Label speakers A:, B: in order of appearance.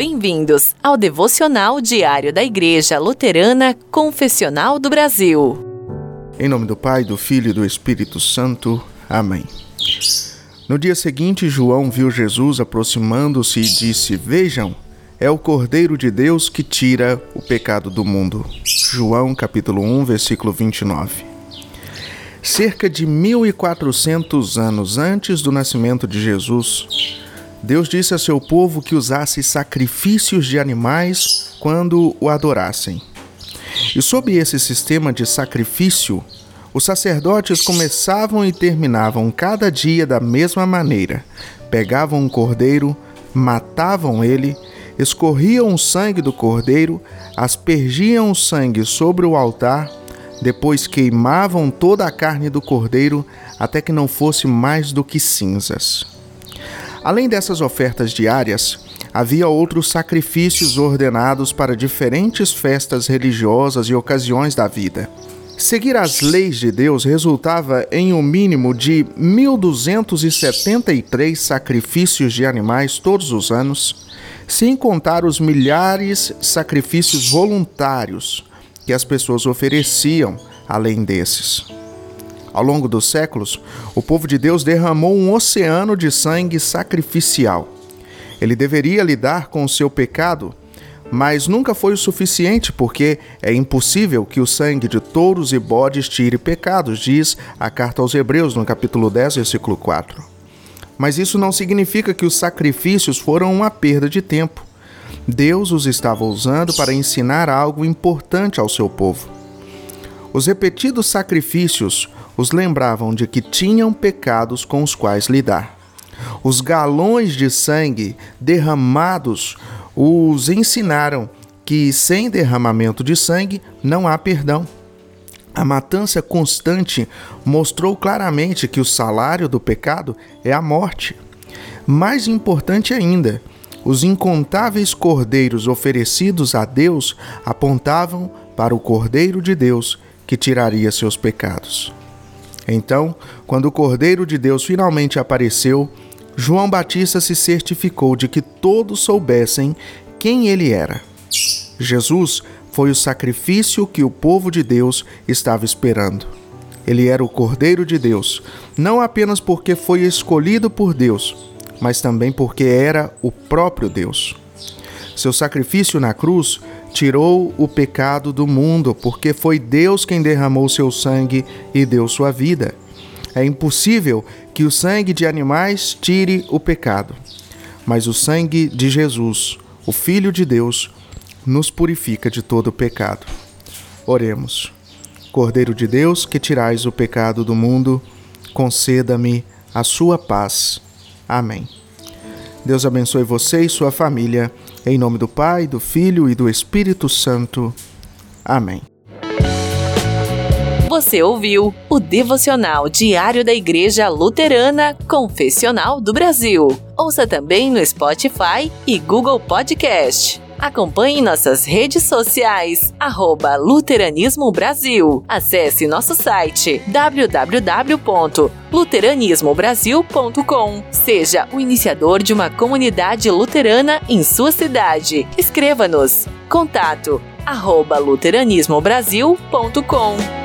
A: Bem-vindos ao devocional diário da Igreja Luterana Confessional do Brasil.
B: Em nome do Pai, do Filho e do Espírito Santo. Amém. No dia seguinte, João viu Jesus aproximando-se e disse: Vejam, é o Cordeiro de Deus que tira o pecado do mundo. João capítulo 1, versículo 29. Cerca de 1400 anos antes do nascimento de Jesus, Deus disse a seu povo que usasse sacrifícios de animais quando o adorassem. E sob esse sistema de sacrifício, os sacerdotes começavam e terminavam cada dia da mesma maneira. Pegavam um cordeiro, matavam ele, escorriam o sangue do cordeiro, aspergiam o sangue sobre o altar, depois queimavam toda a carne do cordeiro até que não fosse mais do que cinzas. Além dessas ofertas diárias, havia outros sacrifícios ordenados para diferentes festas religiosas e ocasiões da vida. Seguir as leis de Deus resultava em um mínimo de 1.273 sacrifícios de animais todos os anos, sem contar os milhares sacrifícios voluntários que as pessoas ofereciam além desses. Ao longo dos séculos, o povo de Deus derramou um oceano de sangue sacrificial. Ele deveria lidar com o seu pecado, mas nunca foi o suficiente, porque é impossível que o sangue de touros e bodes tire pecados, diz a carta aos Hebreus, no capítulo 10, versículo 4. Mas isso não significa que os sacrifícios foram uma perda de tempo. Deus os estava usando para ensinar algo importante ao seu povo. Os repetidos sacrifícios os lembravam de que tinham pecados com os quais lidar. Os galões de sangue derramados os ensinaram que sem derramamento de sangue não há perdão. A matança constante mostrou claramente que o salário do pecado é a morte. Mais importante ainda, os incontáveis cordeiros oferecidos a Deus apontavam para o Cordeiro de Deus que tiraria seus pecados. Então, quando o Cordeiro de Deus finalmente apareceu, João Batista se certificou de que todos soubessem quem ele era. Jesus foi o sacrifício que o povo de Deus estava esperando. Ele era o Cordeiro de Deus, não apenas porque foi escolhido por Deus, mas também porque era o próprio Deus. Seu sacrifício na cruz tirou o pecado do mundo, porque foi Deus quem derramou seu sangue e deu sua vida. É impossível que o sangue de animais tire o pecado, mas o sangue de Jesus, o Filho de Deus, nos purifica de todo o pecado. Oremos. Cordeiro de Deus, que tirais o pecado do mundo, conceda-me a sua paz. Amém. Deus abençoe você e sua família. Em nome do Pai, do Filho e do Espírito Santo. Amém.
A: Você ouviu o devocional diário da Igreja Luterana Confessional do Brasil. Ouça também no Spotify e Google Podcast. Acompanhe nossas redes sociais, arroba Luteranismo Brasil. Acesse nosso site www.luteranismobrasil.com. Seja o iniciador de uma comunidade luterana em sua cidade. Escreva-nos. Contato arroba luteranismobrasil.com.